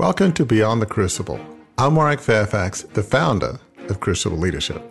Welcome to Beyond the Crucible. I'm Warwick Fairfax, the founder of Crucible Leadership.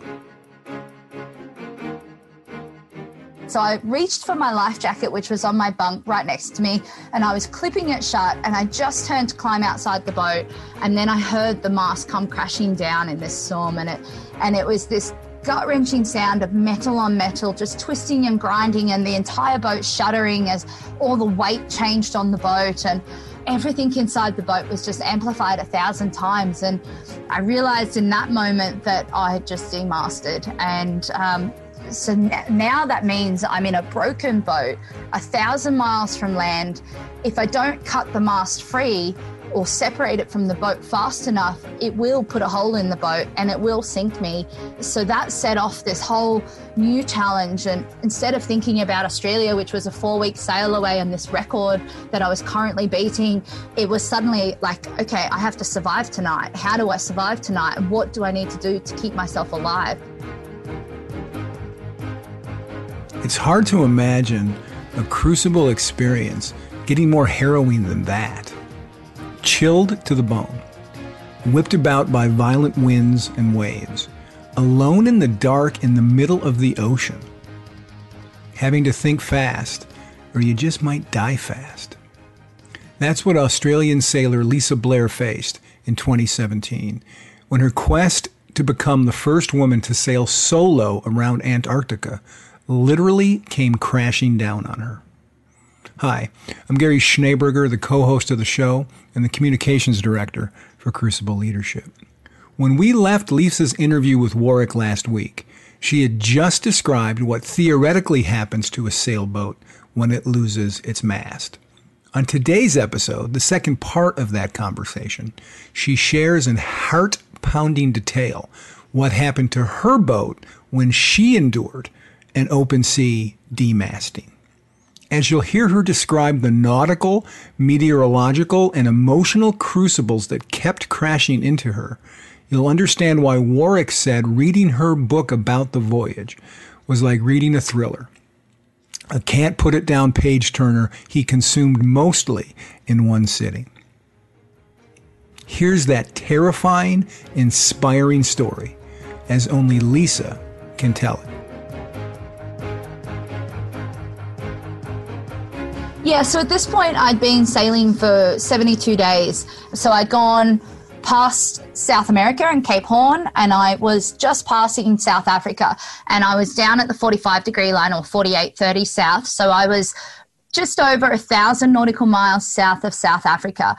So I reached for my life jacket, which was on my bunk right next to me, and I was clipping it shut. And I just turned to climb outside the boat, and then I heard the mast come crashing down in this storm, and it and it was this gut wrenching sound of metal on metal just twisting and grinding, and the entire boat shuddering as all the weight changed on the boat and everything inside the boat was just amplified a thousand times. And I realized in that moment that I had just demasted. And um, so now that means I'm in a broken boat, a thousand miles from land. If I don't cut the mast free, or separate it from the boat fast enough, it will put a hole in the boat and it will sink me. So that set off this whole new challenge. And instead of thinking about Australia, which was a four week sail away and this record that I was currently beating, it was suddenly like, okay, I have to survive tonight. How do I survive tonight? And what do I need to do to keep myself alive? It's hard to imagine a crucible experience getting more harrowing than that chilled to the bone, whipped about by violent winds and waves, alone in the dark in the middle of the ocean, having to think fast, or you just might die fast. That's what Australian sailor Lisa Blair faced in 2017 when her quest to become the first woman to sail solo around Antarctica literally came crashing down on her. Hi, I'm Gary Schneeberger, the co host of the show and the communications director for Crucible Leadership. When we left Lisa's interview with Warwick last week, she had just described what theoretically happens to a sailboat when it loses its mast. On today's episode, the second part of that conversation, she shares in heart pounding detail what happened to her boat when she endured an open sea demasting as you'll hear her describe the nautical, meteorological, and emotional crucibles that kept crashing into her, you'll understand why Warwick said reading her book about the voyage was like reading a thriller. A can't put it down page turner he consumed mostly in one sitting. Here's that terrifying, inspiring story, as only Lisa can tell it. Yeah, so at this point, I'd been sailing for 72 days. So I'd gone past South America and Cape Horn, and I was just passing South Africa, and I was down at the 45 degree line or 4830 south. So I was just over a thousand nautical miles south of South Africa.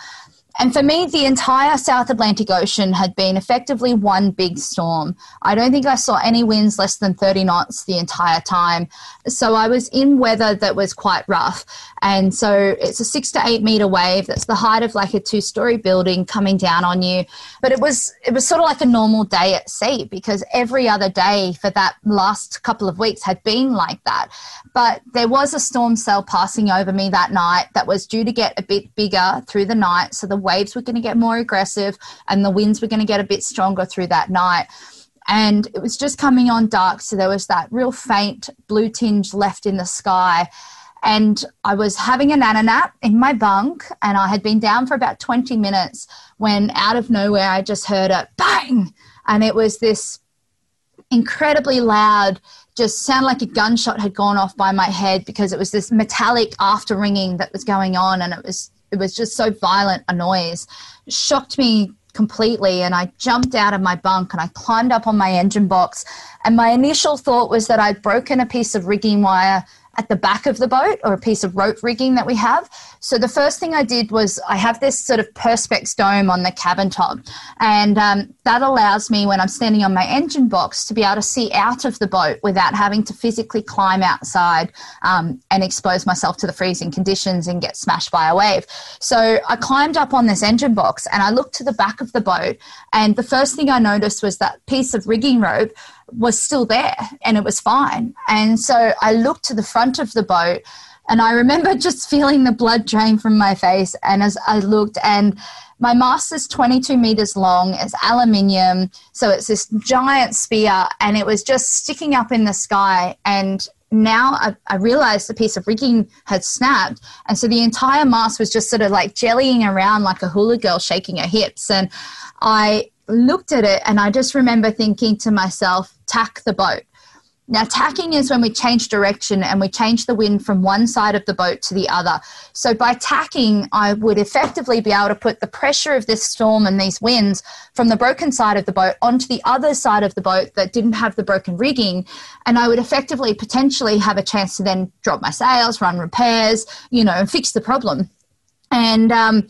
And for me, the entire South Atlantic Ocean had been effectively one big storm. I don't think I saw any winds less than 30 knots the entire time. So I was in weather that was quite rough. And so it's a six to eight meter wave that's the height of like a two story building coming down on you. But it was it was sort of like a normal day at sea because every other day for that last couple of weeks had been like that. But there was a storm cell passing over me that night that was due to get a bit bigger through the night. So the waves were going to get more aggressive and the winds were going to get a bit stronger through that night. And it was just coming on dark so there was that real faint blue tinge left in the sky. And I was having a nana nap in my bunk, and I had been down for about 20 minutes when out of nowhere I just heard a bang, and it was this incredibly loud, just sound like a gunshot had gone off by my head because it was this metallic after ringing that was going on, and it was it was just so violent a noise, shocked me completely and I jumped out of my bunk and I climbed up on my engine box. And my initial thought was that I'd broken a piece of rigging wire at the back of the boat or a piece of rope rigging that we have. So the first thing I did was I have this sort of perspex dome on the cabin top, and um, that allows me when I'm standing on my engine box to be able to see out of the boat without having to physically climb outside um, and expose myself to the freezing conditions and get smashed by a wave. So I climbed up on this engine box and I looked to the back of the boat, and the first thing I noticed was that piece of rigging rope was still there and it was fine. And so I looked to the front of the boat and I remember just feeling the blood drain from my face. And as I looked, and my mast is 22 meters long, it's aluminium. So it's this giant spear and it was just sticking up in the sky. And now I, I, realized the piece of rigging had snapped. And so the entire mast was just sort of like jellying around like a hula girl shaking her hips. And I looked at it and I just remember thinking to myself, tack the boat. Now, tacking is when we change direction and we change the wind from one side of the boat to the other. So, by tacking, I would effectively be able to put the pressure of this storm and these winds from the broken side of the boat onto the other side of the boat that didn't have the broken rigging. And I would effectively potentially have a chance to then drop my sails, run repairs, you know, and fix the problem. And um,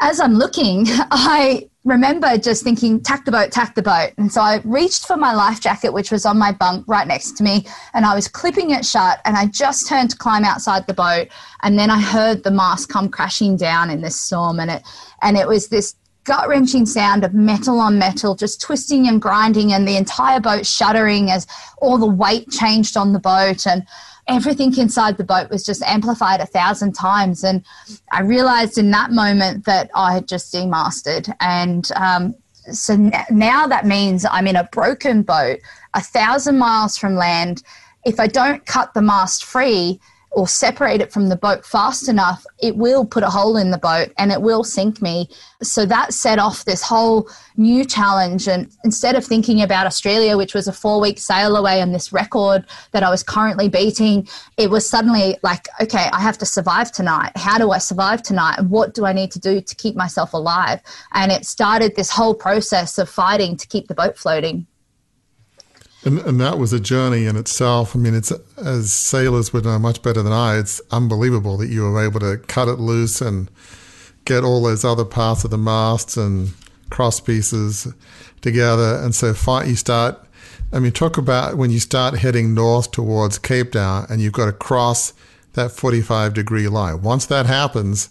as I'm looking, I remember just thinking, tack the boat, tack the boat. And so I reached for my life jacket, which was on my bunk right next to me, and I was clipping it shut. And I just turned to climb outside the boat. And then I heard the mast come crashing down in this storm. And it, and it was this gut wrenching sound of metal on metal just twisting and grinding, and the entire boat shuddering as all the weight changed on the boat. And everything inside the boat was just amplified a thousand times. And I realized in that moment that I had just demasted. And um, so now that means I'm in a broken boat, a thousand miles from land. If I don't cut the mast free, or separate it from the boat fast enough, it will put a hole in the boat and it will sink me. So that set off this whole new challenge. And instead of thinking about Australia, which was a four week sail away and this record that I was currently beating, it was suddenly like, okay, I have to survive tonight. How do I survive tonight? What do I need to do to keep myself alive? And it started this whole process of fighting to keep the boat floating. And, and that was a journey in itself. I mean, it's as sailors would know much better than I. It's unbelievable that you were able to cut it loose and get all those other parts of the masts and cross pieces together. And so fight you start. I mean, talk about when you start heading north towards Cape Town and you've got to cross that 45 degree line. Once that happens,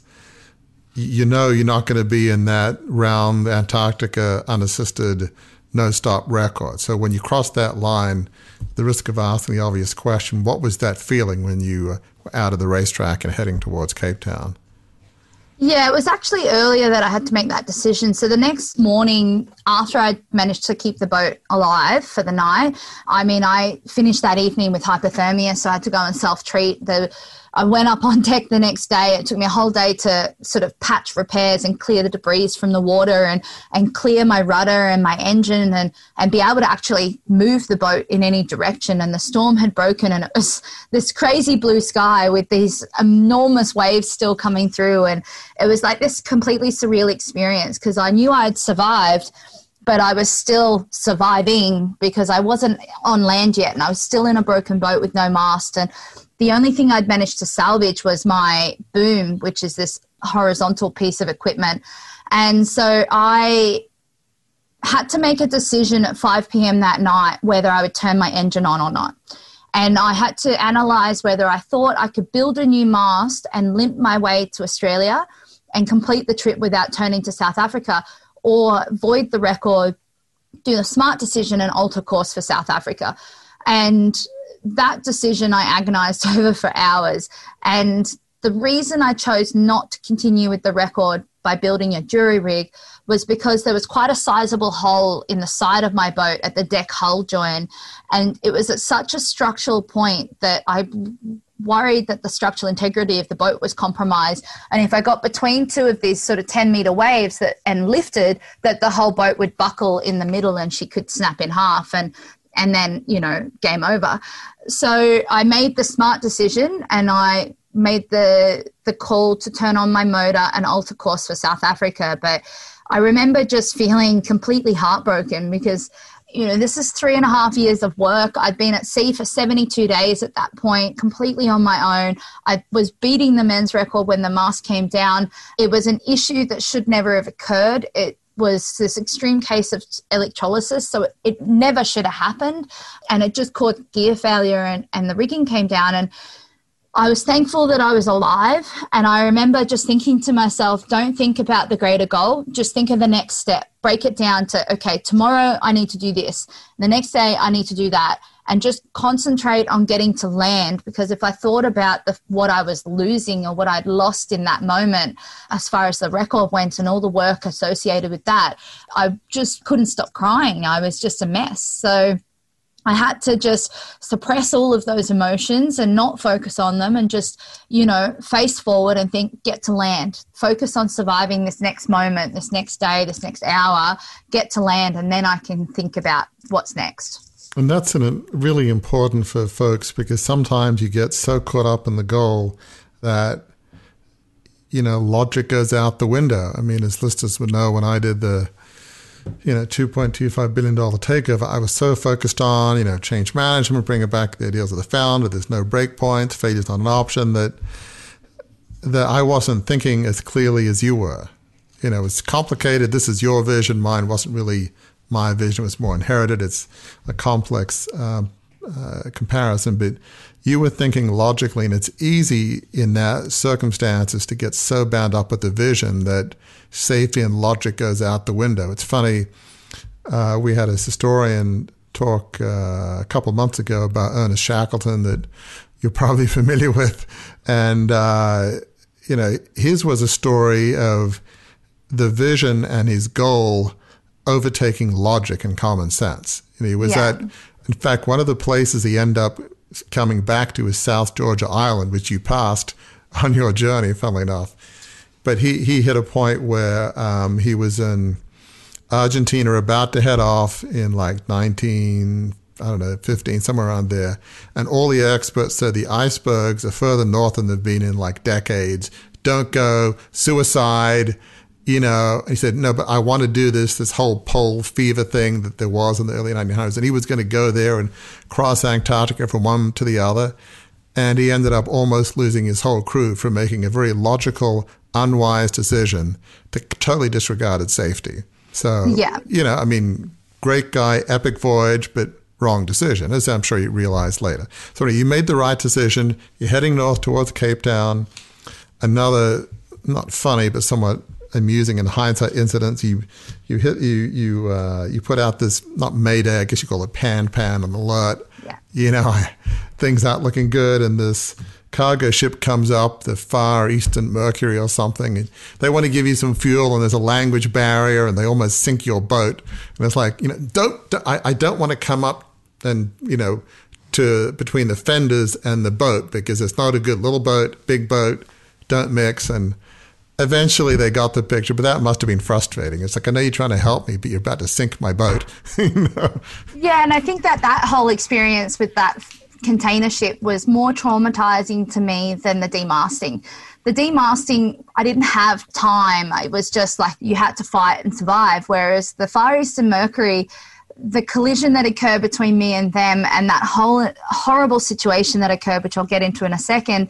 you know you're not going to be in that round Antarctica unassisted no stop record. So when you cross that line, the risk of asking the obvious question, what was that feeling when you were out of the racetrack and heading towards Cape Town? Yeah, it was actually earlier that I had to make that decision. So the next morning, after I managed to keep the boat alive for the night, I mean, I finished that evening with hypothermia, so I had to go and self treat. The I went up on deck the next day. It took me a whole day to sort of patch repairs and clear the debris from the water and, and clear my rudder and my engine and, and be able to actually move the boat in any direction. And the storm had broken and it was this crazy blue sky with these enormous waves still coming through. And it was like this completely surreal experience because I knew I had survived but I was still surviving because I wasn't on land yet and I was still in a broken boat with no mast. And the only thing I'd managed to salvage was my boom, which is this horizontal piece of equipment. And so I had to make a decision at 5 p.m. that night whether I would turn my engine on or not. And I had to analyze whether I thought I could build a new mast and limp my way to Australia and complete the trip without turning to South Africa or void the record, do the smart decision and alter course for South Africa. And that decision I agonized over for hours. And the reason I chose not to continue with the record by building a jury rig was because there was quite a sizable hole in the side of my boat at the deck hull join. And it was at such a structural point that I worried that the structural integrity of the boat was compromised. And if I got between two of these sort of 10 meter waves that, and lifted, that the whole boat would buckle in the middle and she could snap in half. And and then you know game over so i made the smart decision and i made the the call to turn on my motor and alter course for south africa but i remember just feeling completely heartbroken because you know, this is three and a half years of work. I'd been at sea for 72 days at that point, completely on my own. I was beating the men's record when the mast came down. It was an issue that should never have occurred. It was this extreme case of electrolysis, so it, it never should have happened. And it just caused gear failure, and, and the rigging came down. And I was thankful that I was alive. And I remember just thinking to myself, don't think about the greater goal, just think of the next step. Break it down to, okay, tomorrow I need to do this. The next day I need to do that. And just concentrate on getting to land because if I thought about the, what I was losing or what I'd lost in that moment, as far as the record went and all the work associated with that, I just couldn't stop crying. I was just a mess. So, I had to just suppress all of those emotions and not focus on them and just, you know, face forward and think, get to land. Focus on surviving this next moment, this next day, this next hour, get to land, and then I can think about what's next. And that's an, really important for folks because sometimes you get so caught up in the goal that, you know, logic goes out the window. I mean, as listeners would know, when I did the you know, $2.25 billion takeover, I was so focused on, you know, change management, bringing back the ideals of the founder, there's no break points, failure's not an option, that, that I wasn't thinking as clearly as you were. You know, it's complicated. This is your vision. Mine wasn't really my vision. Was more inherited. It's a complex um, uh, comparison, but you were thinking logically, and it's easy in that circumstances to get so bound up with the vision that safety and logic goes out the window. It's funny. Uh, we had a historian talk uh, a couple months ago about Ernest Shackleton that you're probably familiar with, and uh, you know his was a story of the vision and his goal overtaking logic and common sense. He was yeah. at, in fact, one of the places he ended up coming back to is South Georgia Island, which you passed on your journey, funnily enough. But he, he hit a point where um, he was in Argentina, about to head off in like 19, I don't know, 15, somewhere around there. And all the experts said the icebergs are further north than they've been in like decades. Don't go, suicide you know, he said, no, but I want to do this, this whole pole fever thing that there was in the early 1900s. And he was going to go there and cross Antarctica from one to the other. And he ended up almost losing his whole crew for making a very logical, unwise decision that totally disregarded safety. So, yeah. you know, I mean, great guy, epic voyage, but wrong decision, as I'm sure you realized later. So you made the right decision. You're heading north towards Cape Town. Another, not funny, but somewhat amusing in hindsight incidents. You you hit you you uh, you put out this not mayday, I guess you call it pan pan an alert. Yeah. You know, things aren't looking good, and this cargo ship comes up, the Far Eastern Mercury or something. And they want to give you some fuel, and there's a language barrier, and they almost sink your boat. And it's like, you know, don't, don't I, I don't want to come up and you know to between the fenders and the boat because it's not a good little boat, big boat. Don't mix and eventually they got the picture, but that must have been frustrating. It's like, I know you're trying to help me, but you're about to sink my boat. you know? Yeah, and I think that that whole experience with that container ship was more traumatizing to me than the demasting. The demasting, I didn't have time. It was just like you had to fight and survive. Whereas the Far Eastern Mercury, the collision that occurred between me and them and that whole horrible situation that occurred, which I'll get into in a second,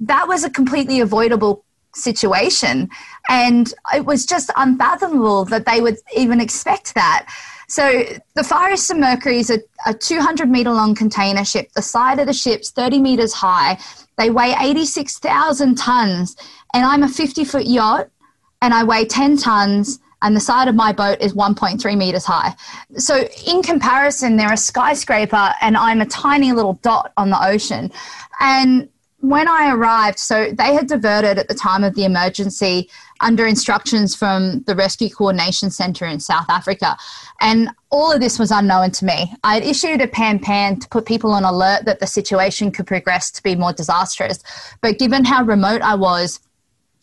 that was a completely avoidable situation. And it was just unfathomable that they would even expect that. So the Far Eastern Mercury is a, a 200 meter long container ship. The side of the ship's 30 meters high. They weigh 86,000 tons. And I'm a 50 foot yacht and I weigh 10 tons and the side of my boat is 1.3 meters high. So, in comparison, they're a skyscraper, and I'm a tiny little dot on the ocean. And when I arrived, so they had diverted at the time of the emergency under instructions from the Rescue Coordination Centre in South Africa. And all of this was unknown to me. I had issued a pan pan to put people on alert that the situation could progress to be more disastrous. But given how remote I was,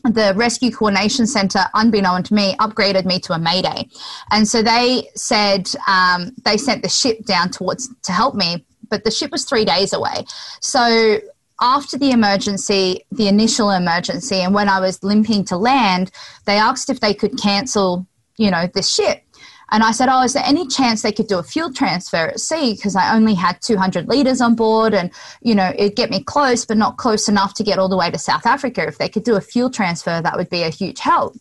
the Rescue Coordination Centre, unbeknown to me, upgraded me to a Mayday. And so they said um, they sent the ship down towards to help me, but the ship was three days away. So after the emergency, the initial emergency, and when I was limping to land, they asked if they could cancel, you know, the ship. And I said, Oh, is there any chance they could do a fuel transfer at sea? Because I only had 200 litres on board and, you know, it'd get me close, but not close enough to get all the way to South Africa. If they could do a fuel transfer, that would be a huge help.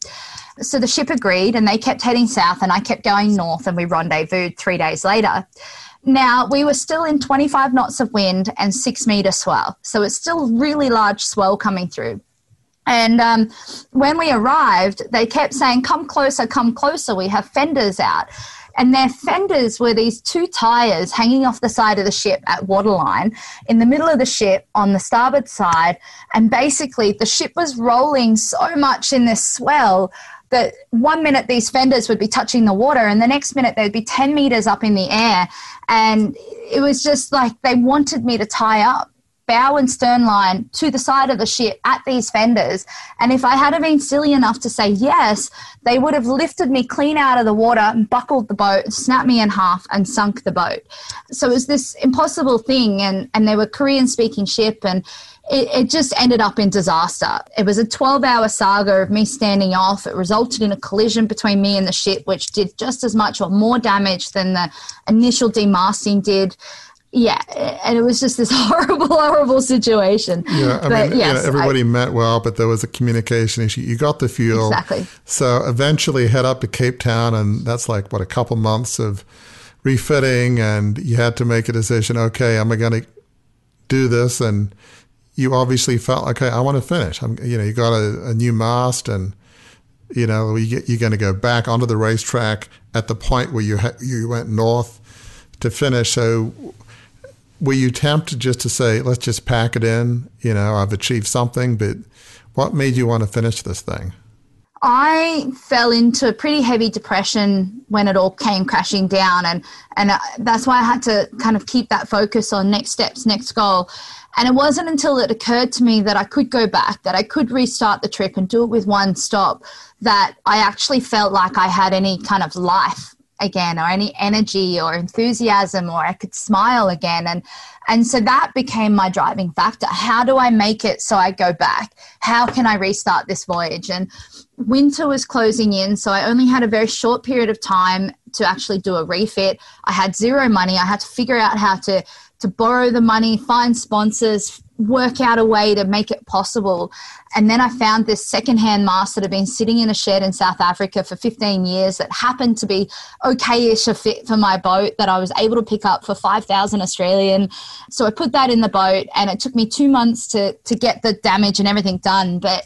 So the ship agreed and they kept heading south and I kept going north and we rendezvoused three days later. Now, we were still in 25 knots of wind and six meter swell. So it's still really large swell coming through. And um, when we arrived, they kept saying, Come closer, come closer. We have fenders out. And their fenders were these two tires hanging off the side of the ship at waterline in the middle of the ship on the starboard side. And basically, the ship was rolling so much in this swell that one minute these fenders would be touching the water and the next minute they'd be 10 meters up in the air and it was just like they wanted me to tie up bow and stern line to the side of the ship at these fenders. And if I had been silly enough to say yes, they would have lifted me clean out of the water and buckled the boat, snapped me in half, and sunk the boat. So it was this impossible thing. And, and they were Korean speaking ship. And it, it, just ended up in disaster. It was a 12 hour saga of me standing off. It resulted in a collision between me and the ship, which did just as much or more damage than the initial demasting did. Yeah, and it was just this horrible, horrible situation. Yeah, I but mean, yes, you know, everybody I, meant well, but there was a communication issue. You got the fuel. Exactly. So eventually head up to Cape Town, and that's like, what, a couple months of refitting, and you had to make a decision okay, am I going to do this? And you obviously felt okay. I want to finish. I'm, you know, you got a, a new mast, and you know you you're going to go back onto the racetrack at the point where you ha- you went north to finish. So, were you tempted just to say, "Let's just pack it in"? You know, I've achieved something, but what made you want to finish this thing? I fell into a pretty heavy depression when it all came crashing down, and and uh, that's why I had to kind of keep that focus on next steps, next goal. And it wasn't until it occurred to me that I could go back, that I could restart the trip and do it with one stop, that I actually felt like I had any kind of life again or any energy or enthusiasm or I could smile again. And and so that became my driving factor. How do I make it so I go back? How can I restart this voyage? And winter was closing in so I only had a very short period of time to actually do a refit I had zero money I had to figure out how to to borrow the money, find sponsors, work out a way to make it possible. And then I found this secondhand mast that had been sitting in a shed in South Africa for 15 years that happened to be okay-ish a fit for my boat that I was able to pick up for 5,000 Australian. So I put that in the boat and it took me two months to, to get the damage and everything done. But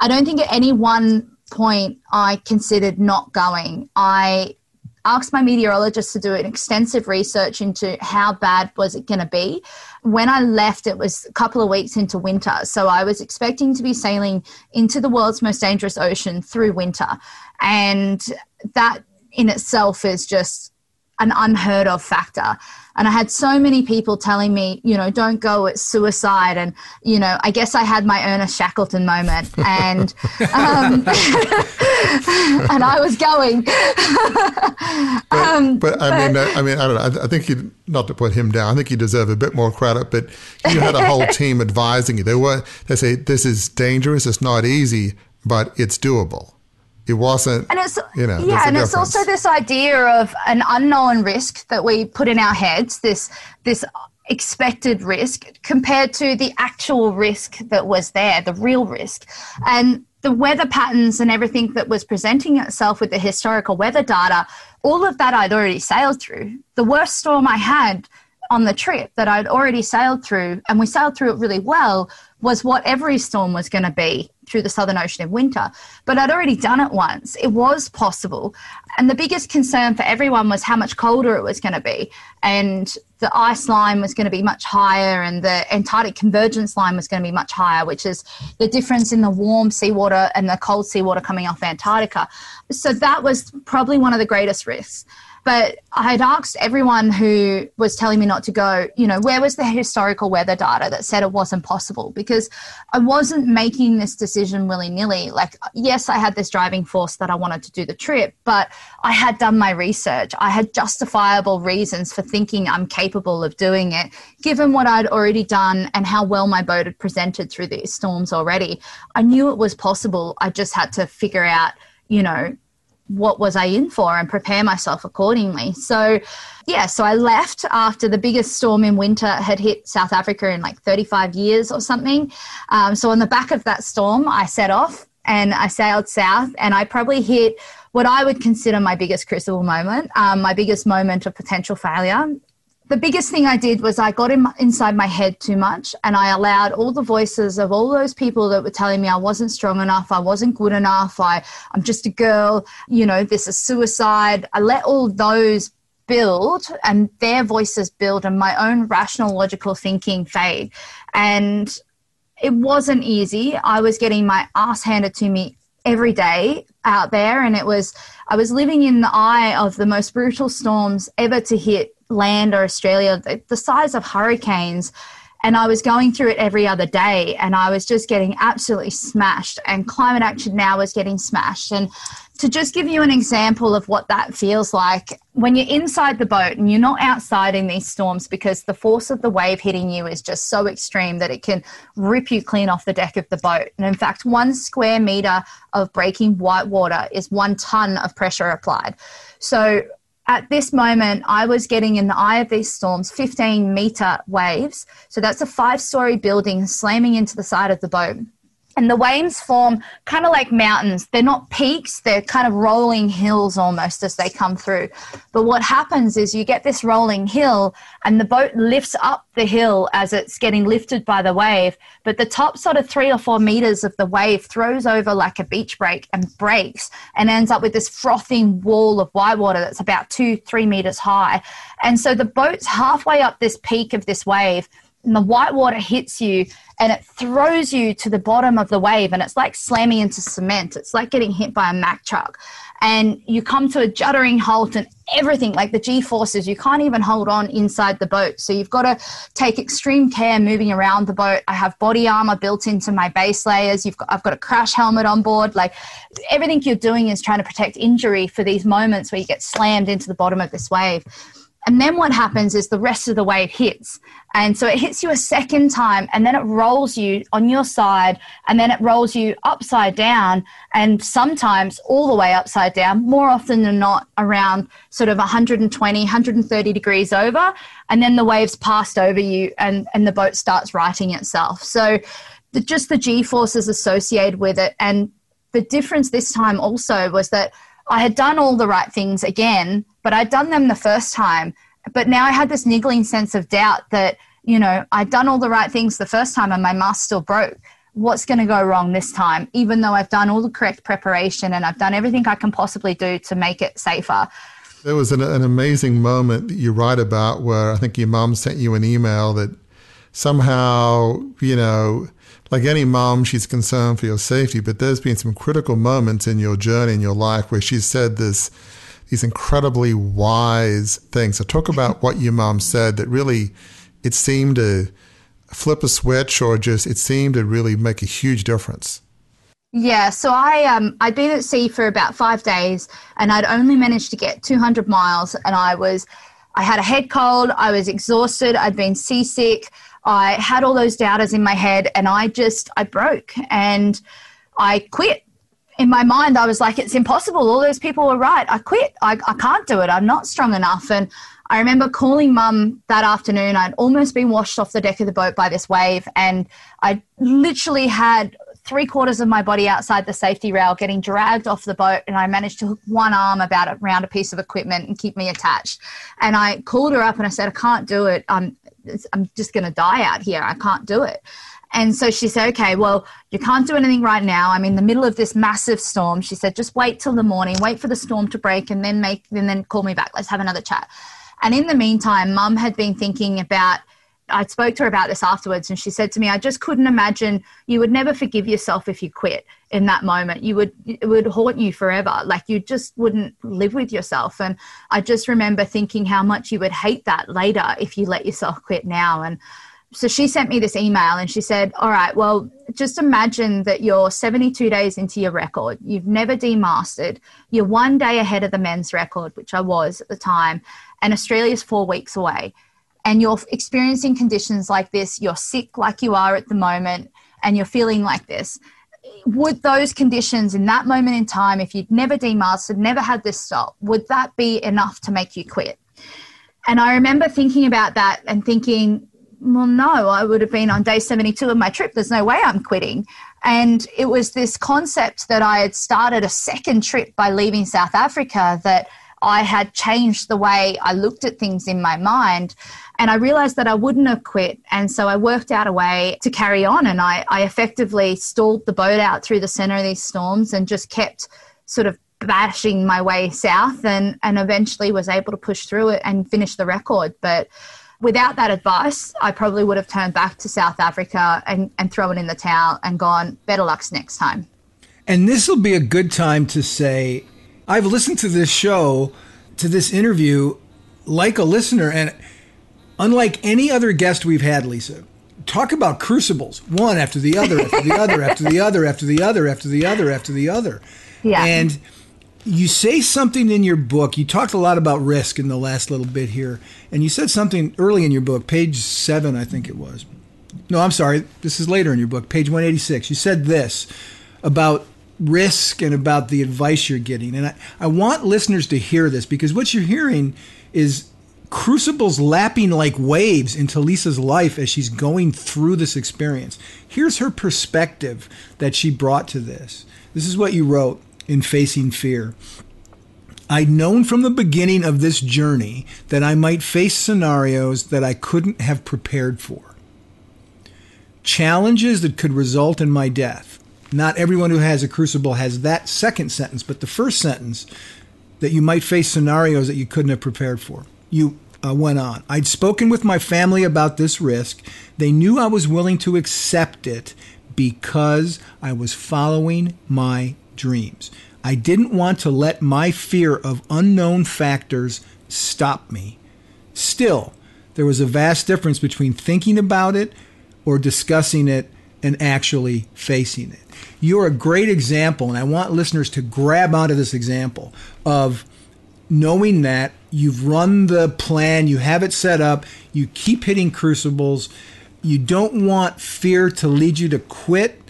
I don't think at any one point I considered not going. I asked my meteorologist to do an extensive research into how bad was it going to be. When I left, it was a couple of weeks into winter, so I was expecting to be sailing into the world's most dangerous ocean through winter, and that in itself is just an unheard of factor. And I had so many people telling me, you know, don't go, it's suicide. And, you know, I guess I had my Ernest Shackleton moment. And, um, and I was going. but, um, but, I mean, I, I mean, I don't know. I, I think you, not to put him down, I think you deserve a bit more credit, but you had a whole team advising you. They were, they say, this is dangerous, it's not easy, but it's doable it wasn't and it's you know yeah and it's also this idea of an unknown risk that we put in our heads this this expected risk compared to the actual risk that was there the real risk. And the weather patterns and everything that was presenting itself with the historical weather data all of that i'd already sailed through. The worst storm i had on the trip that i'd already sailed through and we sailed through it really well was what every storm was going to be through the Southern Ocean in winter. But I'd already done it once. It was possible. And the biggest concern for everyone was how much colder it was going to be. And the ice line was going to be much higher, and the Antarctic convergence line was going to be much higher, which is the difference in the warm seawater and the cold seawater coming off Antarctica. So that was probably one of the greatest risks. But I had asked everyone who was telling me not to go, you know, where was the historical weather data that said it wasn't possible? Because I wasn't making this decision willy nilly. Like, yes, I had this driving force that I wanted to do the trip, but I had done my research. I had justifiable reasons for thinking I'm capable of doing it, given what I'd already done and how well my boat had presented through these storms already. I knew it was possible. I just had to figure out, you know, what was I in for and prepare myself accordingly. So, yeah, so I left after the biggest storm in winter had hit South Africa in like 35 years or something. Um, so, on the back of that storm, I set off and I sailed south, and I probably hit what I would consider my biggest crucible moment, um, my biggest moment of potential failure the biggest thing I did was I got in, inside my head too much and I allowed all the voices of all those people that were telling me I wasn't strong enough, I wasn't good enough, I, I'm just a girl, you know, this is suicide. I let all those build and their voices build and my own rational, logical thinking fade. And it wasn't easy. I was getting my ass handed to me every day out there and it was I was living in the eye of the most brutal storms ever to hit land or Australia, the, the size of hurricanes. And I was going through it every other day and I was just getting absolutely smashed. And climate action now was getting smashed. And to just give you an example of what that feels like, when you're inside the boat and you're not outside in these storms because the force of the wave hitting you is just so extreme that it can rip you clean off the deck of the boat. And in fact, one square meter of breaking white water is one ton of pressure applied. So at this moment, I was getting in the eye of these storms 15 meter waves. So that's a five story building slamming into the side of the boat. And the waves form kind of like mountains. They're not peaks, they're kind of rolling hills almost as they come through. But what happens is you get this rolling hill, and the boat lifts up the hill as it's getting lifted by the wave. But the top sort of three or four meters of the wave throws over like a beach break and breaks and ends up with this frothing wall of whitewater that's about two, three meters high. And so the boat's halfway up this peak of this wave and the white water hits you and it throws you to the bottom of the wave and it's like slamming into cement. It's like getting hit by a mack truck. And you come to a juddering halt and everything like the g forces you can't even hold on inside the boat. So you've got to take extreme care moving around the boat. I have body armor built into my base layers. You've got i've got a crash helmet on board. Like everything you're doing is trying to protect injury for these moments where you get slammed into the bottom of this wave and then what happens is the rest of the wave hits. And so it hits you a second time and then it rolls you on your side and then it rolls you upside down and sometimes all the way upside down, more often than not around sort of 120, 130 degrees over. And then the waves passed over you and, and the boat starts righting itself. So the, just the G forces associated with it. And the difference this time also was that I had done all the right things again, but I'd done them the first time. But now I had this niggling sense of doubt that, you know, I'd done all the right things the first time and my mast still broke. What's going to go wrong this time? Even though I've done all the correct preparation and I've done everything I can possibly do to make it safer. There was an, an amazing moment that you write about where I think your mom sent you an email that somehow, you know, like any mom, she's concerned for your safety, but there's been some critical moments in your journey in your life where she said this these incredibly wise things. So talk about what your mom said that really it seemed to flip a switch or just it seemed to really make a huge difference. Yeah, so I um I'd been at sea for about five days and I'd only managed to get 200 miles and I was I had a head cold, I was exhausted, I'd been seasick, I had all those doubters in my head and I just, I broke and I quit. In my mind, I was like, it's impossible. All those people were right. I quit. I, I can't do it. I'm not strong enough. And I remember calling mum that afternoon. I'd almost been washed off the deck of the boat by this wave. And I literally had three quarters of my body outside the safety rail getting dragged off the boat and i managed to hook one arm about around a piece of equipment and keep me attached and i called her up and i said i can't do it i'm I'm just going to die out here. I can't do it. And so she said, okay, well, you can't do anything right now. I'm in the middle of this massive storm. She said, just wait till the morning, wait for the storm to break and then make, and then call me back. Let's have another chat. And in the meantime, mum had been thinking about I spoke to her about this afterwards, and she said to me, "I just couldn't imagine you would never forgive yourself if you quit in that moment. You would it would haunt you forever. Like you just wouldn't live with yourself." And I just remember thinking how much you would hate that later if you let yourself quit now. And so she sent me this email, and she said, "All right, well, just imagine that you're 72 days into your record. You've never demasted. You're one day ahead of the men's record, which I was at the time, and Australia's four weeks away." and you're experiencing conditions like this, you're sick like you are at the moment, and you're feeling like this, would those conditions in that moment in time, if you'd never demasted, never had this stop, would that be enough to make you quit? And I remember thinking about that and thinking, well, no, I would have been on day 72 of my trip. There's no way I'm quitting. And it was this concept that I had started a second trip by leaving South Africa that I had changed the way I looked at things in my mind. And I realized that I wouldn't have quit. And so I worked out a way to carry on. And I, I effectively stalled the boat out through the center of these storms and just kept sort of bashing my way south and, and eventually was able to push through it and finish the record. But without that advice, I probably would have turned back to South Africa and, and thrown in the towel and gone, better luck next time. And this will be a good time to say, I've listened to this show, to this interview, like a listener, and unlike any other guest we've had, Lisa, talk about crucibles, one after the other, after the other, after the other, after the other, after the other, after the other. Yeah. And you say something in your book. You talked a lot about risk in the last little bit here, and you said something early in your book, page seven, I think it was. No, I'm sorry. This is later in your book, page 186. You said this about risk and about the advice you're getting. And I, I want listeners to hear this because what you're hearing is crucibles lapping like waves into Lisa's life as she's going through this experience. Here's her perspective that she brought to this. This is what you wrote in Facing Fear. I'd known from the beginning of this journey that I might face scenarios that I couldn't have prepared for. Challenges that could result in my death. Not everyone who has a crucible has that second sentence, but the first sentence that you might face scenarios that you couldn't have prepared for. You uh, went on. I'd spoken with my family about this risk. They knew I was willing to accept it because I was following my dreams. I didn't want to let my fear of unknown factors stop me. Still, there was a vast difference between thinking about it or discussing it and actually facing it. You're a great example, and I want listeners to grab onto this example of knowing that you've run the plan, you have it set up, you keep hitting crucibles, you don't want fear to lead you to quit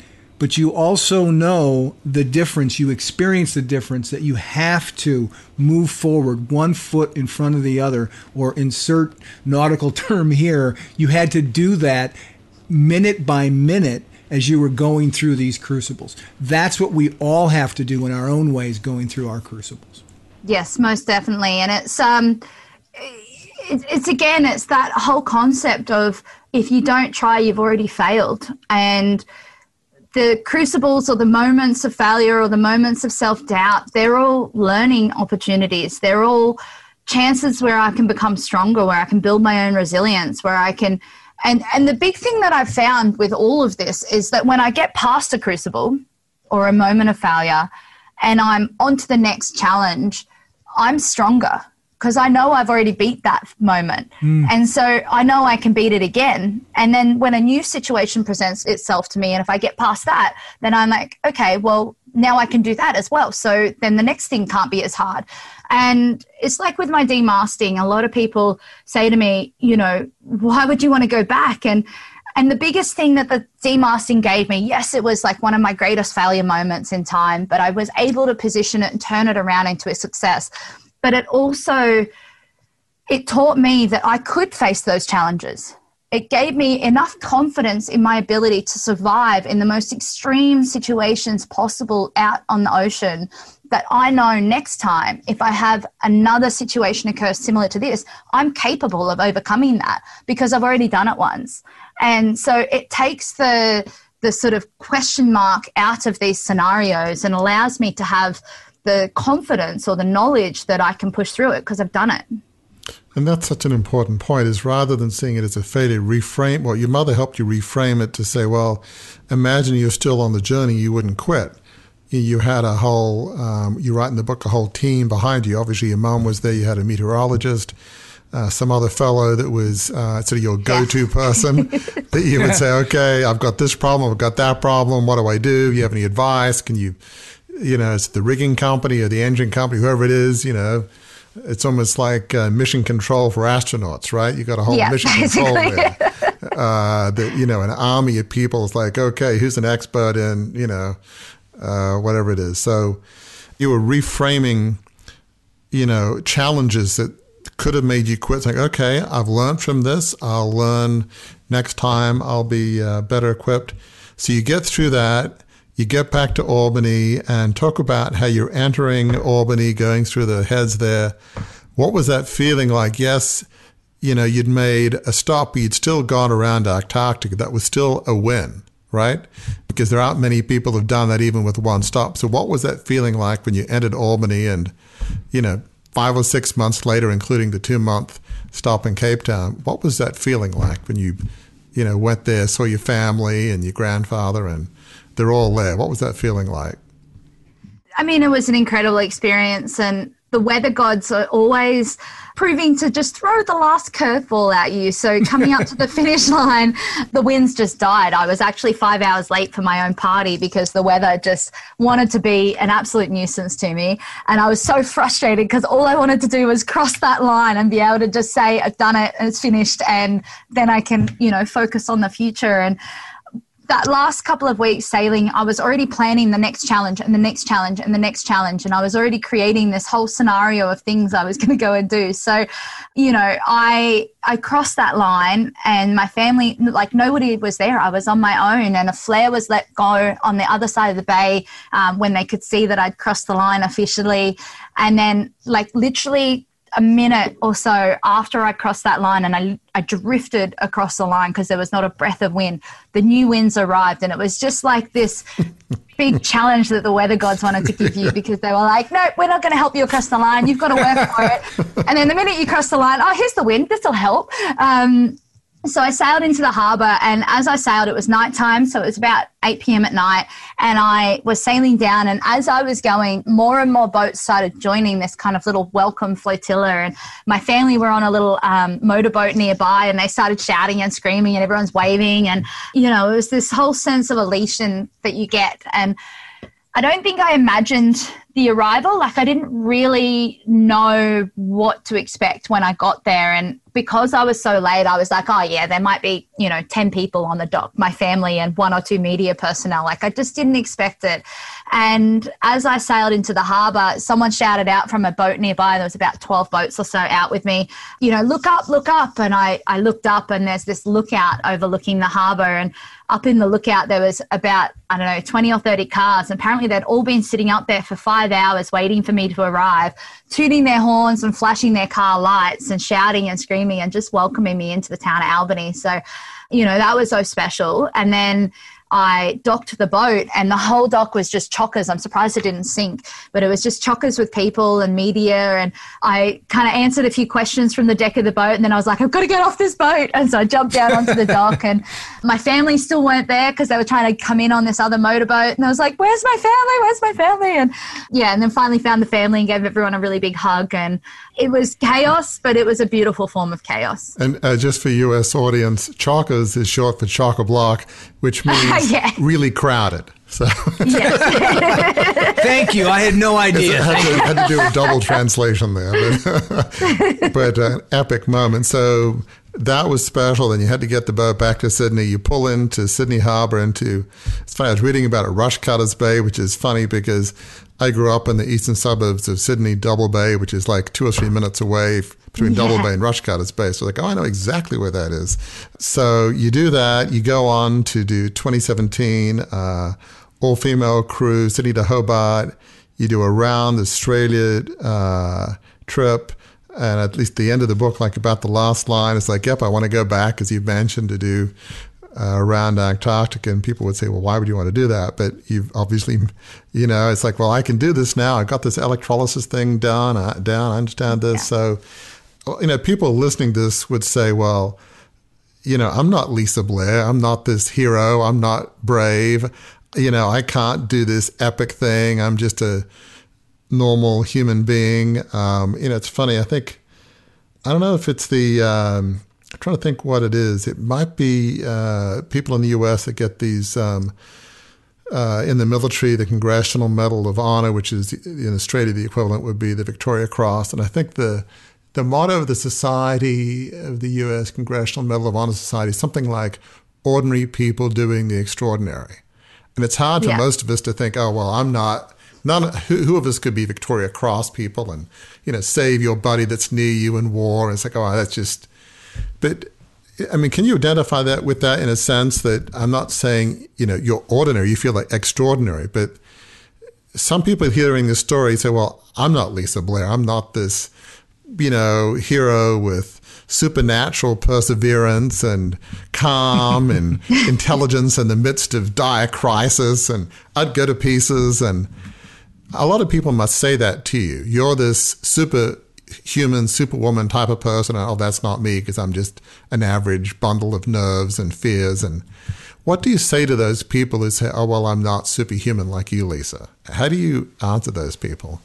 but you also know the difference, you experience the difference that you have to move forward one foot in front of the other, or insert nautical term here, you had to do that minute by minute as you were going through these crucibles. That's what we all have to do in our own ways going through our crucibles. Yes, most definitely. And it's um it's again it's that whole concept of if you don't try you've already failed and the crucibles or the moments of failure or the moments of self doubt, they're all learning opportunities. They're all chances where I can become stronger, where I can build my own resilience, where I can. And, and the big thing that I've found with all of this is that when I get past a crucible or a moment of failure and I'm on to the next challenge, I'm stronger because I know I've already beat that moment. Mm. And so I know I can beat it again. And then when a new situation presents itself to me, and if I get past that, then I'm like, okay, well, now I can do that as well. So then the next thing can't be as hard. And it's like with my demasting, a lot of people say to me, you know, why would you want to go back? And and the biggest thing that the demasting gave me, yes, it was like one of my greatest failure moments in time, but I was able to position it and turn it around into a success but it also it taught me that I could face those challenges. It gave me enough confidence in my ability to survive in the most extreme situations possible out on the ocean that I know next time, if I have another situation occur similar to this, I'm capable of overcoming that because I've already done it once. And so it takes the the sort of question mark out of these scenarios and allows me to have the confidence or the knowledge that I can push through it because I've done it. And that's such an important point is rather than seeing it as a failure, reframe, well, your mother helped you reframe it to say, well, imagine you're still on the journey, you wouldn't quit. You had a whole, um, you write in the book, a whole team behind you. Obviously, your mom was there, you had a meteorologist, uh, some other fellow that was uh, sort of your go-to yeah. person that you would say, okay, I've got this problem, I've got that problem. What do I do? do? You have any advice? Can you you know, it's the rigging company or the engine company, whoever it is, you know, it's almost like uh, mission control for astronauts, right? You got a whole Yeah, mission control there. uh, that you know, an army of people is like, okay, who's an expert in you know, uh, whatever it is. So you were reframing, you know, challenges that could have made you quit. Like, okay, I've learned from this. I'll learn next time. I'll be uh, better equipped. So you get through that. You get back to Albany and talk about how you're entering Albany, going through the heads there. What was that feeling like? Yes, you know, you'd made a stop, but you'd still gone around Antarctica. That was still a win, right? Because there aren't many people who've done that even with one stop. So what was that feeling like when you entered Albany and, you know, five or six months later, including the two month stop in Cape Town, what was that feeling like when you, you know, went there, saw your family and your grandfather and they're all there? What was that feeling like? I mean, it was an incredible experience, and the weather gods are always proving to just throw the last curveball at you. So, coming up to the finish line, the winds just died. I was actually five hours late for my own party because the weather just wanted to be an absolute nuisance to me. And I was so frustrated because all I wanted to do was cross that line and be able to just say, I've done it it's finished. And then I can, you know, focus on the future. And that last couple of weeks sailing, I was already planning the next challenge and the next challenge and the next challenge. And I was already creating this whole scenario of things I was going to go and do. So, you know, I, I crossed that line and my family, like nobody was there. I was on my own and a flare was let go on the other side of the bay um, when they could see that I'd crossed the line officially. And then like literally a minute or so after I crossed that line and I, I drifted across the line because there was not a breath of wind, the new winds arrived. And it was just like this big challenge that the weather gods wanted to give you because they were like, no, we're not going to help you across the line. You've got to work for it. And then the minute you cross the line, oh, here's the wind. This will help. Um, so I sailed into the harbour, and as I sailed, it was nighttime, so it was about 8 p.m. at night, and I was sailing down. And as I was going, more and more boats started joining this kind of little welcome flotilla. And my family were on a little um, motorboat nearby, and they started shouting and screaming, and everyone's waving. And, you know, it was this whole sense of elation that you get. And I don't think I imagined the arrival. Like, I didn't really know what to expect when I got there. And because I was so late, I was like, oh, yeah, there might be, you know, 10 people on the dock, my family and one or two media personnel. Like, I just didn't expect it. And as I sailed into the harbour, someone shouted out from a boat nearby. There was about 12 boats or so out with me, you know, look up, look up. And I, I looked up, and there's this lookout overlooking the harbour. And up in the lookout, there was about, I don't know, 20 or 30 cars. And apparently, they'd all been sitting up there for five hours waiting for me to arrive, tooting their horns and flashing their car lights and shouting and screaming and just welcoming me into the town of Albany. So, you know, that was so special. And then I docked the boat, and the whole dock was just chockers. I'm surprised it didn't sink, but it was just chockers with people and media. And I kind of answered a few questions from the deck of the boat, and then I was like, I've got to get off this boat. And so I jumped out onto the dock, and my family still weren't there because they were trying to come in on this other motorboat. And I was like, Where's my family? Where's my family? And yeah, and then finally found the family and gave everyone a really big hug. And it was chaos, but it was a beautiful form of chaos. And uh, just for US audience, Chockers is short for chock a block, which means Yeah. really crowded. So Yes. Thank you. I had no I idea. had to, had to do a double translation there, but, but uh, an epic moment. So that was special. Then you had to get the boat back to Sydney. You pull into Sydney Harbour into. It's funny. I was reading about it, Rushcutters Bay, which is funny because I grew up in the eastern suburbs of Sydney, Double Bay, which is like two or three minutes away between Double Bay and Rushcutters Bay. So like, oh, I know exactly where that is. So you do that. You go on to do 2017 uh, all female crew, Sydney to Hobart. You do a round Australia uh, trip. And at least the end of the book, like about the last line, it's like, yep, I want to go back, as you've mentioned, to do uh, around Antarctica. And people would say, well, why would you want to do that? But you've obviously, you know, it's like, well, I can do this now. I've got this electrolysis thing done. Uh, down. I understand this. So, you know, people listening to this would say, well, you know, I'm not Lisa Blair. I'm not this hero. I'm not brave. You know, I can't do this epic thing. I'm just a normal human being. Um, you know, it's funny. I think, I don't know if it's the, um, I'm trying to think what it is. It might be uh, people in the U.S. that get these um, uh, in the military, the Congressional Medal of Honor, which is in Australia the equivalent would be the Victoria Cross, and I think the the motto of the Society of the U.S. Congressional Medal of Honor Society is something like "Ordinary people doing the extraordinary," and it's hard for yeah. most of us to think, "Oh, well, I'm not." None, who, who, of us could be Victoria Cross people and, you know, save your buddy that's near you in war? And it's like, oh, that's just. But I mean, can you identify that with that in a sense that I'm not saying, you know, you're ordinary, you feel like extraordinary, but some people hearing this story say, well, I'm not Lisa Blair. I'm not this, you know, hero with supernatural perseverance and calm and intelligence in the midst of dire crisis. And I'd go to pieces. And a lot of people must say that to you. You're this super human superwoman type of person. oh, that's not me because I'm just an average bundle of nerves and fears. And what do you say to those people who say, oh, well, I'm not superhuman like you, Lisa? How do you answer those people?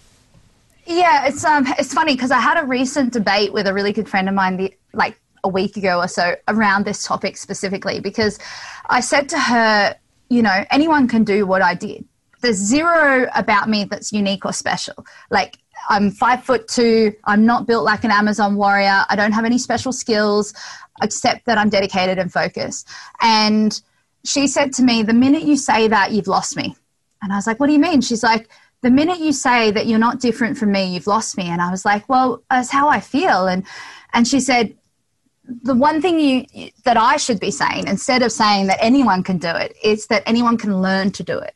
Yeah, it's um, it's funny because I had a recent debate with a really good friend of mine, the, like a week ago or so, around this topic specifically. Because I said to her, you know, anyone can do what I did. There's zero about me that's unique or special. Like I'm five foot two. I'm not built like an Amazon warrior. I don't have any special skills except that I'm dedicated and focused. And she said to me, The minute you say that, you've lost me. And I was like, What do you mean? She's like, The minute you say that you're not different from me, you've lost me. And I was like, Well, that's how I feel. And, and she said, the one thing you that I should be saying instead of saying that anyone can do it is that anyone can learn to do it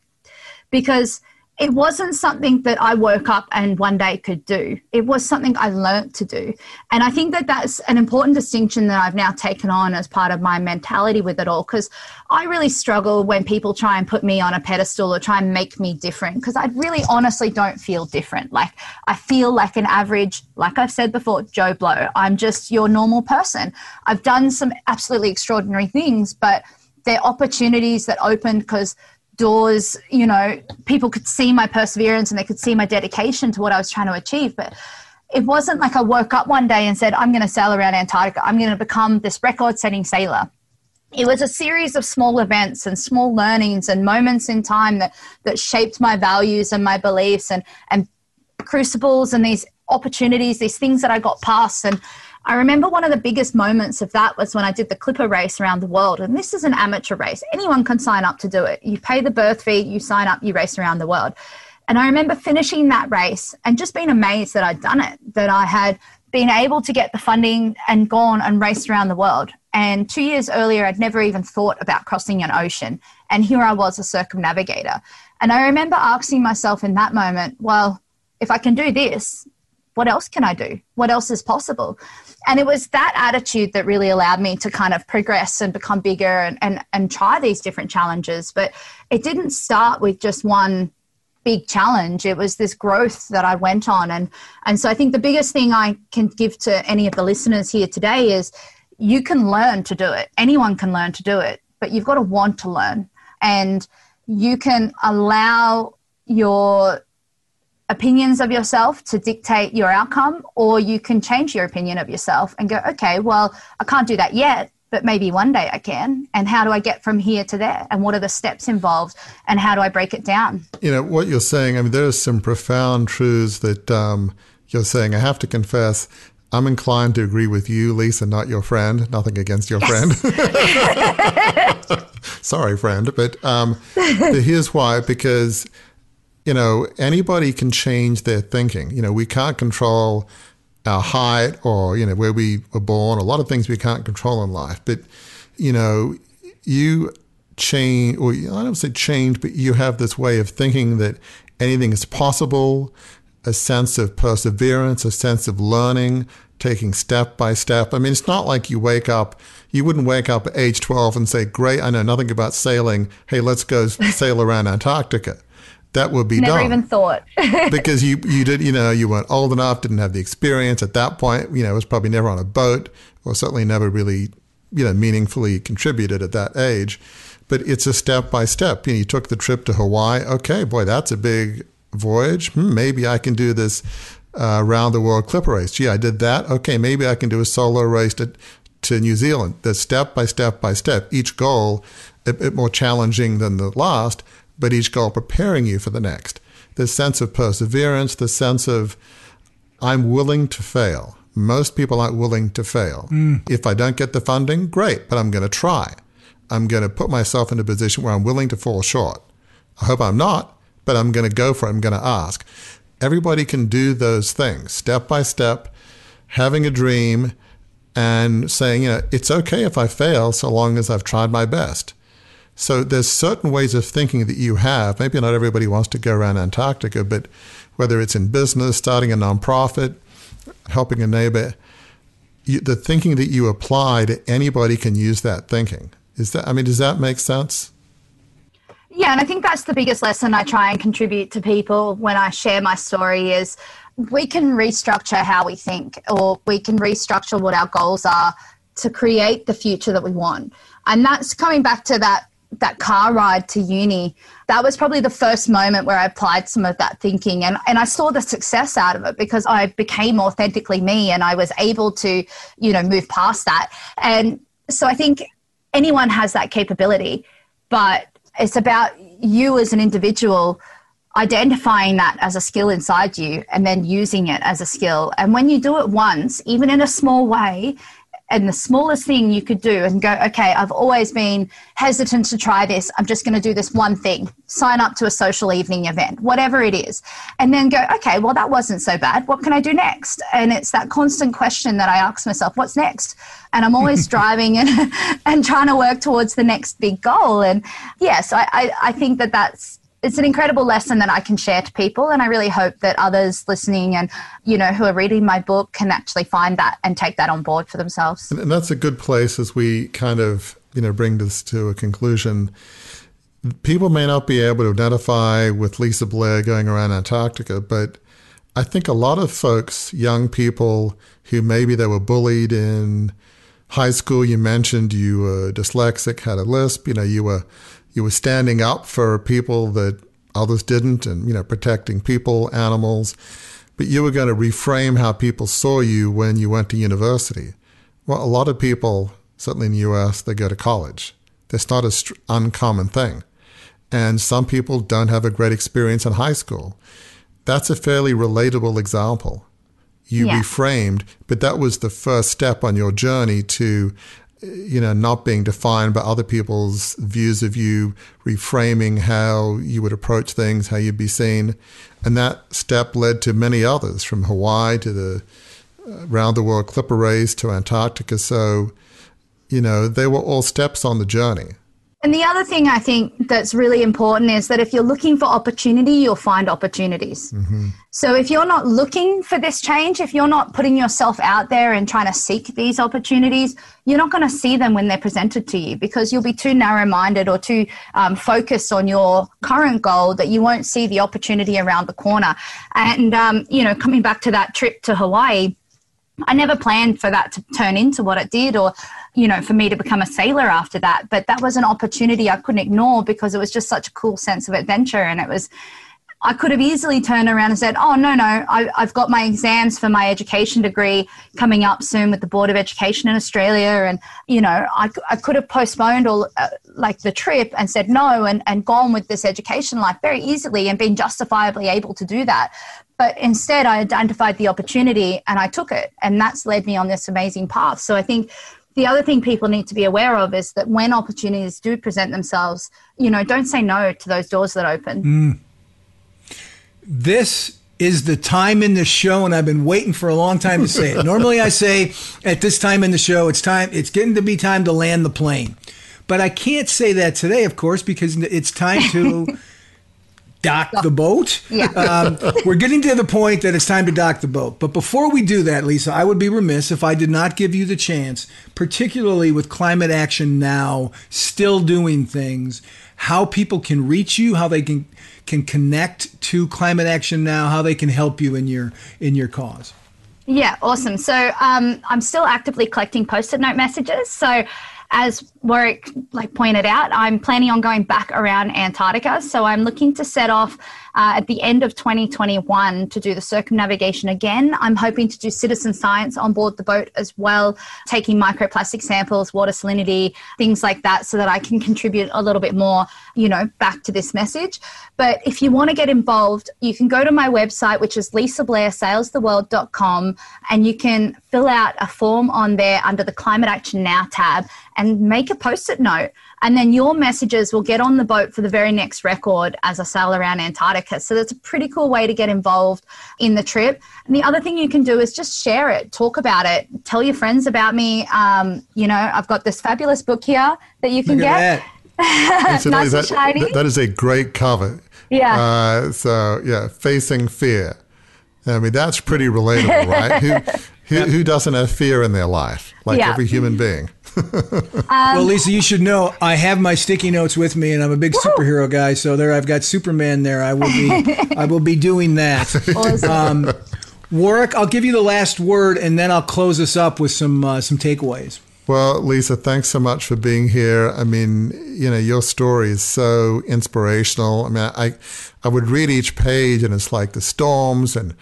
because it wasn't something that I woke up and one day could do. It was something I learned to do. And I think that that's an important distinction that I've now taken on as part of my mentality with it all. Because I really struggle when people try and put me on a pedestal or try and make me different. Because I really honestly don't feel different. Like I feel like an average, like I've said before, Joe Blow. I'm just your normal person. I've done some absolutely extraordinary things, but they're opportunities that opened because doors, you know, people could see my perseverance and they could see my dedication to what I was trying to achieve. But it wasn't like I woke up one day and said, I'm going to sail around Antarctica. I'm going to become this record setting sailor. It was a series of small events and small learnings and moments in time that, that shaped my values and my beliefs and, and crucibles and these opportunities, these things that I got past. And I remember one of the biggest moments of that was when I did the Clipper race around the world. And this is an amateur race. Anyone can sign up to do it. You pay the berth fee, you sign up, you race around the world. And I remember finishing that race and just being amazed that I'd done it, that I had been able to get the funding and gone and raced around the world. And two years earlier, I'd never even thought about crossing an ocean. And here I was, a circumnavigator. And I remember asking myself in that moment, well, if I can do this, what else can I do? What else is possible? And it was that attitude that really allowed me to kind of progress and become bigger and, and, and try these different challenges. But it didn't start with just one big challenge. It was this growth that I went on. And, and so I think the biggest thing I can give to any of the listeners here today is you can learn to do it. Anyone can learn to do it, but you've got to want to learn. And you can allow your opinions of yourself to dictate your outcome, or you can change your opinion of yourself and go, okay, well, I can't do that yet, but maybe one day I can. And how do I get from here to there? And what are the steps involved? And how do I break it down? You know, what you're saying, I mean, there's some profound truths that um, you're saying. I have to confess, I'm inclined to agree with you, Lisa, not your friend. Nothing against your yes. friend. Sorry, friend. But um, here's why because you know, anybody can change their thinking. You know, we can't control our height or, you know, where we were born, a lot of things we can't control in life. But, you know, you change, or I don't say change, but you have this way of thinking that anything is possible, a sense of perseverance, a sense of learning, taking step by step. I mean, it's not like you wake up, you wouldn't wake up at age 12 and say, Great, I know nothing about sailing. Hey, let's go sail around Antarctica that would be never dumb. even thought. Because you you did you know you weren't old enough didn't have the experience at that point you know was probably never on a boat or certainly never really you know meaningfully contributed at that age. But it's a step by step. You know you took the trip to Hawaii. Okay boy that's a big voyage. Hmm, maybe I can do this uh, round the world clipper race. Gee I did that. Okay maybe I can do a solo race to to New Zealand. The step by step by step. Each goal a bit more challenging than the last but each goal preparing you for the next. The sense of perseverance, the sense of I'm willing to fail. Most people aren't willing to fail. Mm. If I don't get the funding, great, but I'm going to try. I'm going to put myself in a position where I'm willing to fall short. I hope I'm not, but I'm going to go for it. I'm going to ask. Everybody can do those things step by step, having a dream and saying, you know, it's okay if I fail so long as I've tried my best. So there's certain ways of thinking that you have. Maybe not everybody wants to go around Antarctica, but whether it's in business, starting a nonprofit, helping a neighbor, you, the thinking that you apply to anybody can use that thinking. Is that? I mean, does that make sense? Yeah, and I think that's the biggest lesson I try and contribute to people when I share my story is we can restructure how we think or we can restructure what our goals are to create the future that we want. And that's coming back to that that car ride to uni. That was probably the first moment where I applied some of that thinking and, and I saw the success out of it because I became authentically me and I was able to, you know, move past that. And so I think anyone has that capability, but it's about you as an individual identifying that as a skill inside you and then using it as a skill. And when you do it once, even in a small way, and the smallest thing you could do and go, okay, I've always been hesitant to try this. I'm just going to do this one thing, sign up to a social evening event, whatever it is. And then go, okay, well, that wasn't so bad. What can I do next? And it's that constant question that I ask myself, what's next? And I'm always driving and, and trying to work towards the next big goal. And yes, I, I, I think that that's it's an incredible lesson that I can share to people, and I really hope that others listening and you know who are reading my book can actually find that and take that on board for themselves. And that's a good place as we kind of you know bring this to a conclusion. People may not be able to identify with Lisa Blair going around Antarctica, but I think a lot of folks, young people who maybe they were bullied in high school. You mentioned you were dyslexic, had a lisp. You know, you were you were standing up for people that others didn't and you know protecting people animals. But you were going to reframe how people saw you when you went to university. Well a lot of people certainly in the us they go to college. That's not an st- uncommon thing. And some people don't have a great experience in high school. That's a fairly relatable example. You yeah. reframed but that was the first step on your journey to you know, not being defined by other people's views of you, reframing how you would approach things, how you'd be seen. And that step led to many others from Hawaii to the uh, round the world clipper race to Antarctica. So, you know, they were all steps on the journey. And the other thing I think that's really important is that if you're looking for opportunity, you'll find opportunities. Mm-hmm. So if you're not looking for this change, if you're not putting yourself out there and trying to seek these opportunities, you're not going to see them when they're presented to you because you'll be too narrow minded or too um, focused on your current goal that you won't see the opportunity around the corner. And, um, you know, coming back to that trip to Hawaii, I never planned for that to turn into what it did or, you know, for me to become a sailor after that. But that was an opportunity I couldn't ignore because it was just such a cool sense of adventure. And it was, I could have easily turned around and said, oh, no, no, I, have got my exams for my education degree coming up soon with the Board of Education in Australia. And, you know, I, I could have postponed all uh, like the trip and said no and, and gone with this education life very easily and been justifiably able to do that. But instead, I identified the opportunity and I took it. And that's led me on this amazing path. So I think the other thing people need to be aware of is that when opportunities do present themselves, you know, don't say no to those doors that open. Mm. This is the time in the show, and I've been waiting for a long time to say it. Normally, I say at this time in the show, it's time. It's getting to be time to land the plane, but I can't say that today, of course, because it's time to dock the boat. Yeah. Um, we're getting to the point that it's time to dock the boat. But before we do that, Lisa, I would be remiss if I did not give you the chance, particularly with Climate Action Now still doing things, how people can reach you, how they can can connect to Climate Action Now, how they can help you in your in your cause. Yeah, awesome. So um, I'm still actively collecting post-it note messages. So as Warwick like pointed out, I'm planning on going back around Antarctica. So I'm looking to set off uh, at the end of 2021 to do the circumnavigation again. I'm hoping to do citizen science on board the boat as well, taking microplastic samples, water salinity, things like that, so that I can contribute a little bit more, you know, back to this message. But if you want to get involved, you can go to my website, which is lisablairsailstheworld.com, and you can fill out a form on there under the Climate Action Now tab and make a post it note. And then your messages will get on the boat for the very next record as I sail around Antarctica. So that's a pretty cool way to get involved in the trip. And the other thing you can do is just share it, talk about it, tell your friends about me. Um, you know, I've got this fabulous book here that you can Look get. nice that, shiny. that- that is a great cover. Yeah. Uh, so yeah, facing fear. I mean, that's pretty relatable, right? who, who, who doesn't have fear in their life? Like Yeah. every human being. Well, Lisa, you should know I have my sticky notes with me, and I'm a big superhero guy. So there, I've got Superman there. I will be, I will be doing that. Awesome. Um, Warwick, I'll give you the last word, and then I'll close us up with some uh, some takeaways. Well, Lisa, thanks so much for being here. I mean, you know, your story is so inspirational. I mean, I, I would read each page, and it's like the storms and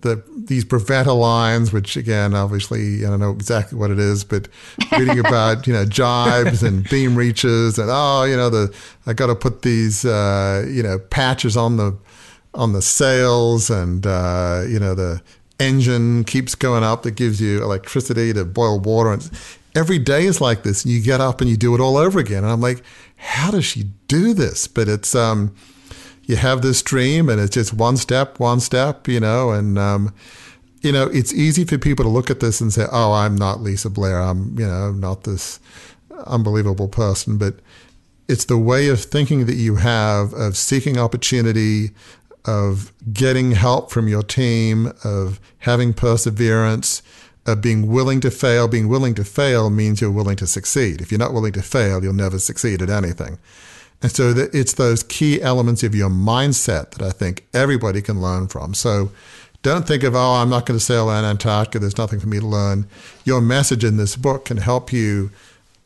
the these Bravetta lines, which again, obviously, I don't know exactly what it is, but reading about you know jibes and beam reaches, and oh, you know, the I got to put these uh, you know patches on the on the sails, and uh, you know the engine keeps going up that gives you electricity to boil water. And every day is like this. And you get up and you do it all over again. And I'm like, how does she do this? But it's, um, you have this dream and it's just one step, one step, you know, and, um, you know, it's easy for people to look at this and say, oh, I'm not Lisa Blair. I'm, you know, not this unbelievable person. But it's the way of thinking that you have of seeking opportunity, of getting help from your team, of having perseverance, of being willing to fail. Being willing to fail means you're willing to succeed. If you're not willing to fail, you'll never succeed at anything. And so it's those key elements of your mindset that I think everybody can learn from. So don't think of, oh, I'm not going to sail Antarctica. There's nothing for me to learn. Your message in this book can help you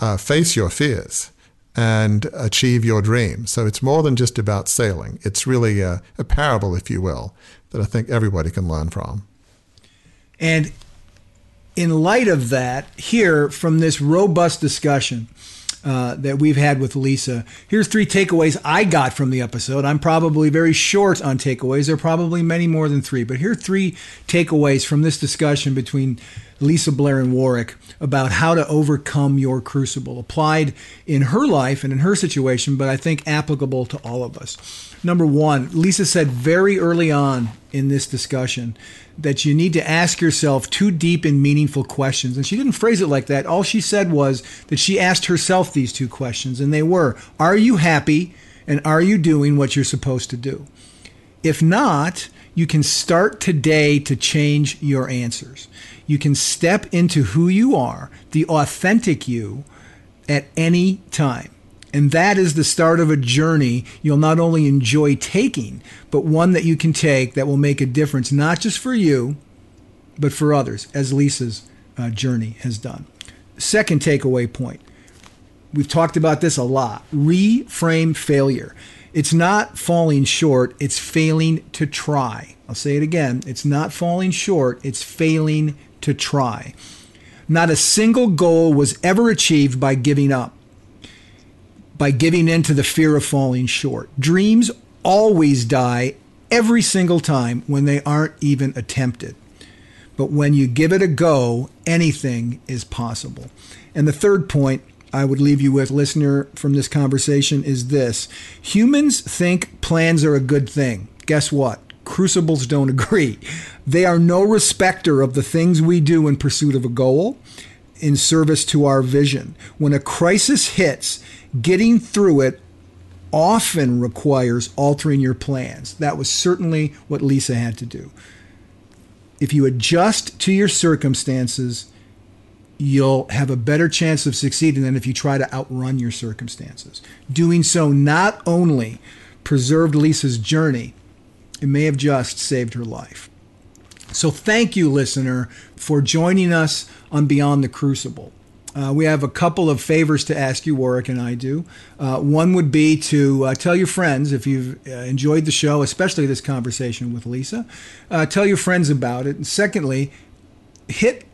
uh, face your fears and achieve your dreams. So it's more than just about sailing. It's really a, a parable, if you will, that I think everybody can learn from. And in light of that, here from this robust discussion uh, that we've had with Lisa, here's three takeaways I got from the episode. I'm probably very short on takeaways. There are probably many more than three, but here are three takeaways from this discussion between Lisa Blair and Warwick about how to overcome your crucible, applied in her life and in her situation, but I think applicable to all of us. Number one, Lisa said very early on in this discussion that you need to ask yourself two deep and meaningful questions. And she didn't phrase it like that. All she said was that she asked herself these two questions, and they were Are you happy? And are you doing what you're supposed to do? If not, you can start today to change your answers. You can step into who you are, the authentic you, at any time. And that is the start of a journey you'll not only enjoy taking, but one that you can take that will make a difference, not just for you, but for others, as Lisa's uh, journey has done. Second takeaway point we've talked about this a lot reframe failure. It's not falling short, it's failing to try. I'll say it again it's not falling short, it's failing to try. Not a single goal was ever achieved by giving up by giving in to the fear of falling short. Dreams always die every single time when they aren't even attempted. But when you give it a go, anything is possible. And the third point I would leave you with, listener, from this conversation is this humans think plans are a good thing. Guess what? Crucibles don't agree. They are no respecter of the things we do in pursuit of a goal, in service to our vision. When a crisis hits, getting through it often requires altering your plans. That was certainly what Lisa had to do. If you adjust to your circumstances, you'll have a better chance of succeeding than if you try to outrun your circumstances. Doing so not only preserved Lisa's journey, it may have just saved her life. So thank you, listener, for joining us on Beyond the Crucible. Uh, we have a couple of favors to ask you, Warwick and I do. Uh, one would be to uh, tell your friends if you've uh, enjoyed the show, especially this conversation with Lisa. Uh, tell your friends about it. And secondly, hit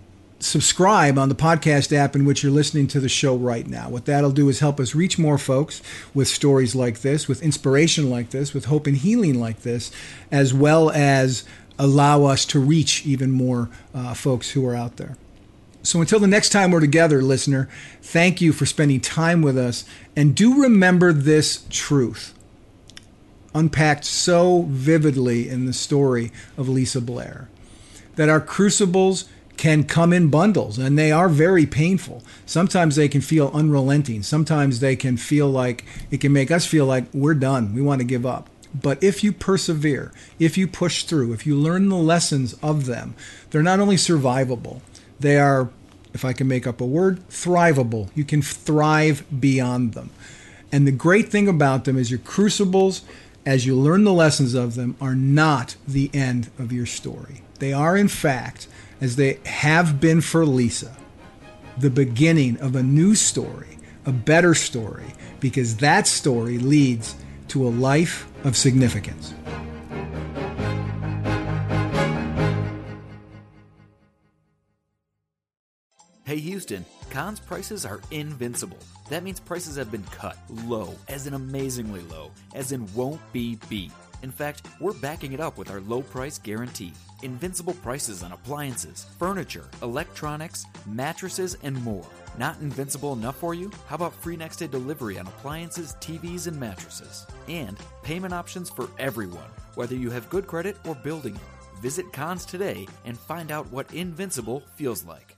subscribe on the podcast app in which you're listening to the show right now. What that'll do is help us reach more folks with stories like this, with inspiration like this, with hope and healing like this, as well as allow us to reach even more uh, folks who are out there. So until the next time we're together, listener, thank you for spending time with us. And do remember this truth, unpacked so vividly in the story of Lisa Blair, that our crucibles can come in bundles and they are very painful. Sometimes they can feel unrelenting. Sometimes they can feel like it can make us feel like we're done. We want to give up. But if you persevere, if you push through, if you learn the lessons of them, they're not only survivable, they are, if I can make up a word, thrivable. You can thrive beyond them. And the great thing about them is your crucibles, as you learn the lessons of them, are not the end of your story. They are, in fact, as they have been for Lisa, the beginning of a new story, a better story, because that story leads to a life of significance. Hey Houston, Conn's prices are invincible. That means prices have been cut low, as in amazingly low, as in won't be beat. In fact, we're backing it up with our low price guarantee. Invincible prices on appliances, furniture, electronics, mattresses, and more. Not invincible enough for you? How about free next day delivery on appliances, TVs, and mattresses? And payment options for everyone, whether you have good credit or building it. Visit Conn's today and find out what invincible feels like.